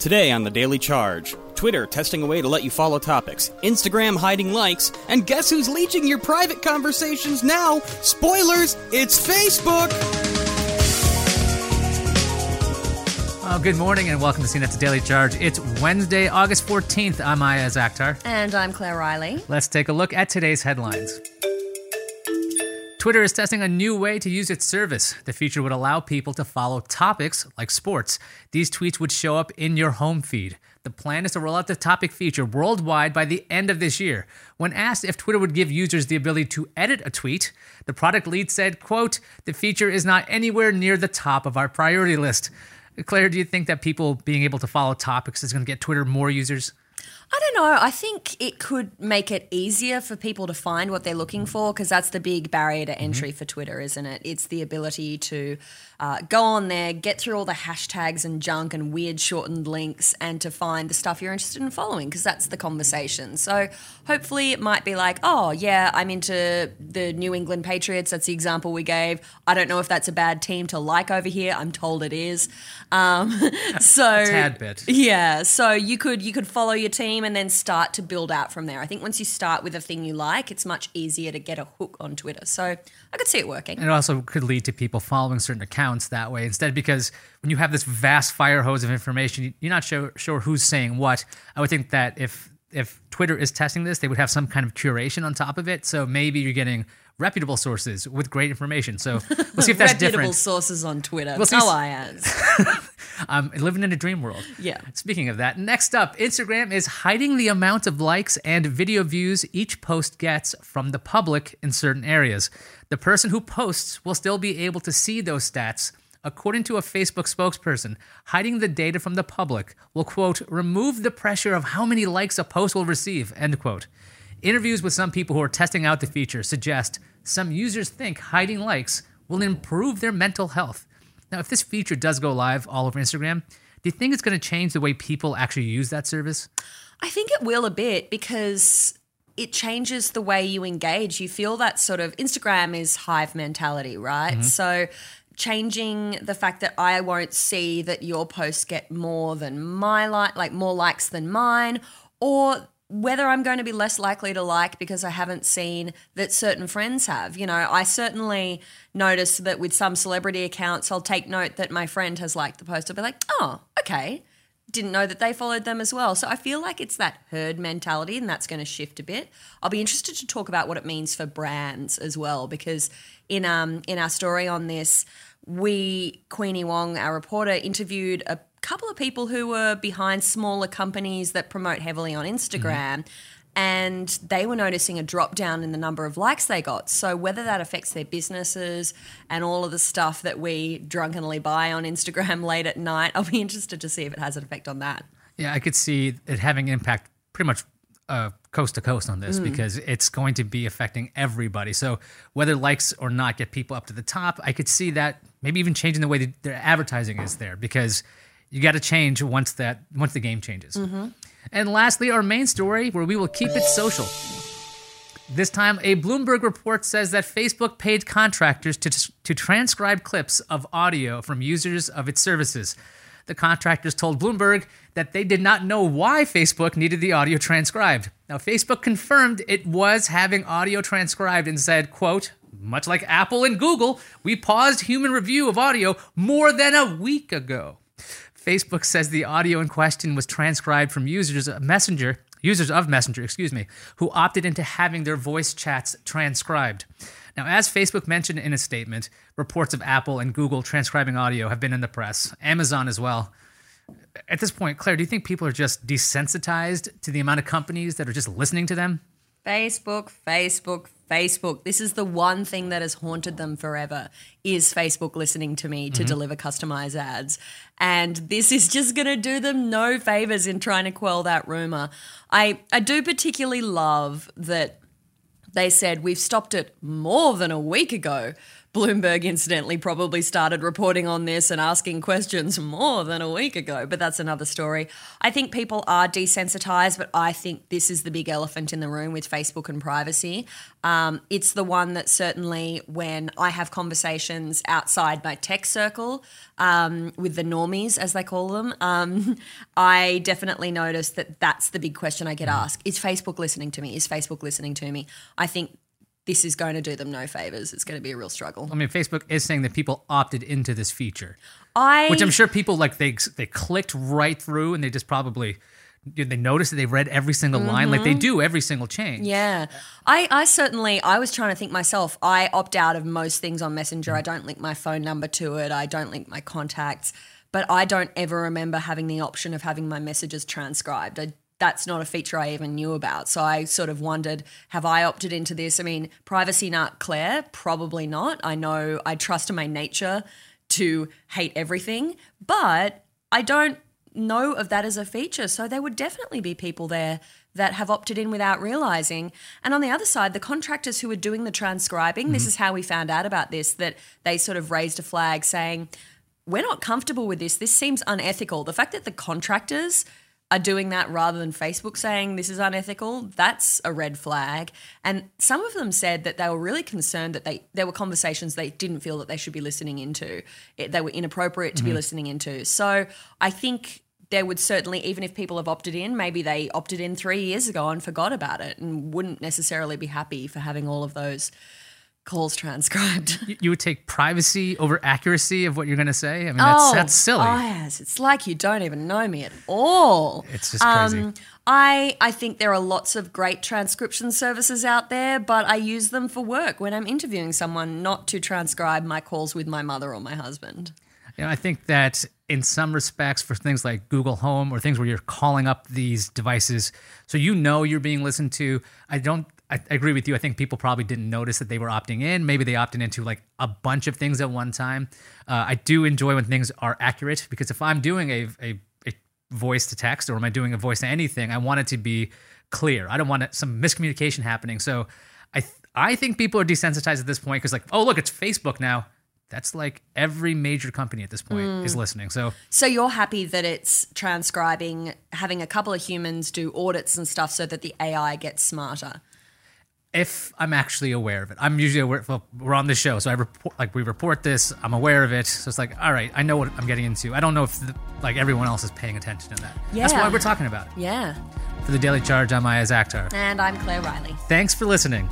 Today on the Daily Charge, Twitter testing a way to let you follow topics, Instagram hiding likes, and guess who's leeching your private conversations now? Spoilers, it's Facebook! Oh, good morning and welcome to CNET's Daily Charge. It's Wednesday, August 14th. I'm Ayaz Akhtar. And I'm Claire Reilly. Let's take a look at today's headlines. Twitter is testing a new way to use its service. The feature would allow people to follow topics like sports. These tweets would show up in your home feed. The plan is to roll out the topic feature worldwide by the end of this year. When asked if Twitter would give users the ability to edit a tweet, the product lead said, quote, "The feature is not anywhere near the top of our priority list." Claire, do you think that people being able to follow topics is going to get Twitter more users? I don't know. I think it could make it easier for people to find what they're looking for because that's the big barrier to entry mm-hmm. for Twitter, isn't it? It's the ability to uh, go on there, get through all the hashtags and junk and weird shortened links, and to find the stuff you're interested in following because that's the conversation. So hopefully it might be like, oh, yeah, I'm into the New England Patriots. That's the example we gave. I don't know if that's a bad team to like over here. I'm told it is. Um, so a tad bit. Yeah. So you could you could follow your team and then start to build out from there. I think once you start with a thing you like, it's much easier to get a hook on Twitter. So I could see it working. And it also could lead to people following certain accounts that way instead because when you have this vast fire hose of information you're not sure, sure who's saying what i would think that if if twitter is testing this they would have some kind of curation on top of it so maybe you're getting reputable sources with great information so we'll see if that's reputable different sources on twitter we'll see no i am I'm living in a dream world. Yeah. Speaking of that, next up, Instagram is hiding the amount of likes and video views each post gets from the public in certain areas. The person who posts will still be able to see those stats. According to a Facebook spokesperson, hiding the data from the public will, quote, remove the pressure of how many likes a post will receive, end quote. Interviews with some people who are testing out the feature suggest some users think hiding likes will improve their mental health. Now, if this feature does go live all over Instagram, do you think it's going to change the way people actually use that service? I think it will a bit because it changes the way you engage. You feel that sort of Instagram is hive mentality, right? Mm-hmm. So changing the fact that I won't see that your posts get more than my like like more likes than mine or whether I'm going to be less likely to like because I haven't seen that certain friends have. You know, I certainly notice that with some celebrity accounts, I'll take note that my friend has liked the post. I'll be like, oh, okay. Didn't know that they followed them as well. So I feel like it's that herd mentality and that's going to shift a bit. I'll be interested to talk about what it means for brands as well because in um in our story on this, we Queenie Wong, our reporter, interviewed a couple of people who were behind smaller companies that promote heavily on Instagram. Mm-hmm. And they were noticing a drop down in the number of likes they got. So, whether that affects their businesses and all of the stuff that we drunkenly buy on Instagram late at night, I'll be interested to see if it has an effect on that. Yeah, I could see it having impact pretty much uh, coast to coast on this mm. because it's going to be affecting everybody. So whether likes or not get people up to the top, I could see that maybe even changing the way their advertising is there because you got to change once that once the game changes. Mm-hmm. And lastly, our main story where we will keep it social. This time, a Bloomberg report says that Facebook paid contractors to, to transcribe clips of audio from users of its services. The contractors told Bloomberg that they did not know why Facebook needed the audio transcribed. Now, Facebook confirmed it was having audio transcribed and said, quote, much like Apple and Google, we paused human review of audio more than a week ago. Facebook says the audio in question was transcribed from users of Messenger, users of Messenger, excuse me, who opted into having their voice chats transcribed. Now, as Facebook mentioned in a statement, reports of Apple and Google transcribing audio have been in the press, Amazon as well. At this point, Claire, do you think people are just desensitized to the amount of companies that are just listening to them? Facebook, Facebook, Facebook. This is the one thing that has haunted them forever is Facebook listening to me to mm-hmm. deliver customized ads. And this is just going to do them no favors in trying to quell that rumor. I I do particularly love that they said we've stopped it more than a week ago. Bloomberg, incidentally, probably started reporting on this and asking questions more than a week ago, but that's another story. I think people are desensitized, but I think this is the big elephant in the room with Facebook and privacy. Um, it's the one that certainly, when I have conversations outside my tech circle um, with the normies, as they call them, um, I definitely notice that that's the big question I get asked: Is Facebook listening to me? Is Facebook listening to me? I think this is going to do them no favors. It's going to be a real struggle. I mean, Facebook is saying that people opted into this feature, I which I'm sure people like they they clicked right through and they just probably they noticed that they read every single line like they do every single change. Mm-hmm. Yeah. I, I certainly, I was trying to think myself, I opt out of most things on Messenger. I don't link my phone number to it, I don't link my contacts, but I don't ever remember having the option of having my messages transcribed. I, that's not a feature I even knew about. So I sort of wondered, have I opted into this? I mean, privacy nut Claire, probably not. I know I trust in my nature to hate everything, but I don't know of that as a feature. So there would definitely be people there that have opted in without realizing. And on the other side, the contractors who are doing the transcribing, this mm-hmm. is how we found out about this, that they sort of raised a flag saying, we're not comfortable with this. This seems unethical. The fact that the contractors are doing that rather than Facebook saying this is unethical, that's a red flag. And some of them said that they were really concerned that they there were conversations they didn't feel that they should be listening into. It, they were inappropriate to be mm-hmm. listening into. So I think there would certainly, even if people have opted in, maybe they opted in three years ago and forgot about it and wouldn't necessarily be happy for having all of those calls transcribed. You- You would take privacy over accuracy of what you're going to say. I mean, that's that's silly. Oh, yes. It's like you don't even know me at all. It's just crazy. Um, I, I think there are lots of great transcription services out there, but I use them for work when I'm interviewing someone, not to transcribe my calls with my mother or my husband. You know, I think that in some respects, for things like Google Home or things where you're calling up these devices, so you know you're being listened to. I don't. I, I agree with you. I think people probably didn't notice that they were opting in. Maybe they opted into like a bunch of things at one time. Uh, I do enjoy when things are accurate because if I'm doing a, a, a voice to text or am I doing a voice to anything, I want it to be clear. I don't want it, some miscommunication happening. So I th- I think people are desensitized at this point because like, oh look, it's Facebook now. That's like every major company at this point is listening. So So you're happy that it's transcribing, having a couple of humans do audits and stuff so that the AI gets smarter. If I'm actually aware of it, I'm usually aware. Well, we're on the show, so I report like we report this. I'm aware of it, so it's like, all right, I know what I'm getting into. I don't know if the, like everyone else is paying attention to that. Yeah. That's why we're talking about it. Yeah. For the Daily Charge, I'm Ayaz Akhtar. And I'm Claire Reilly. Thanks for listening.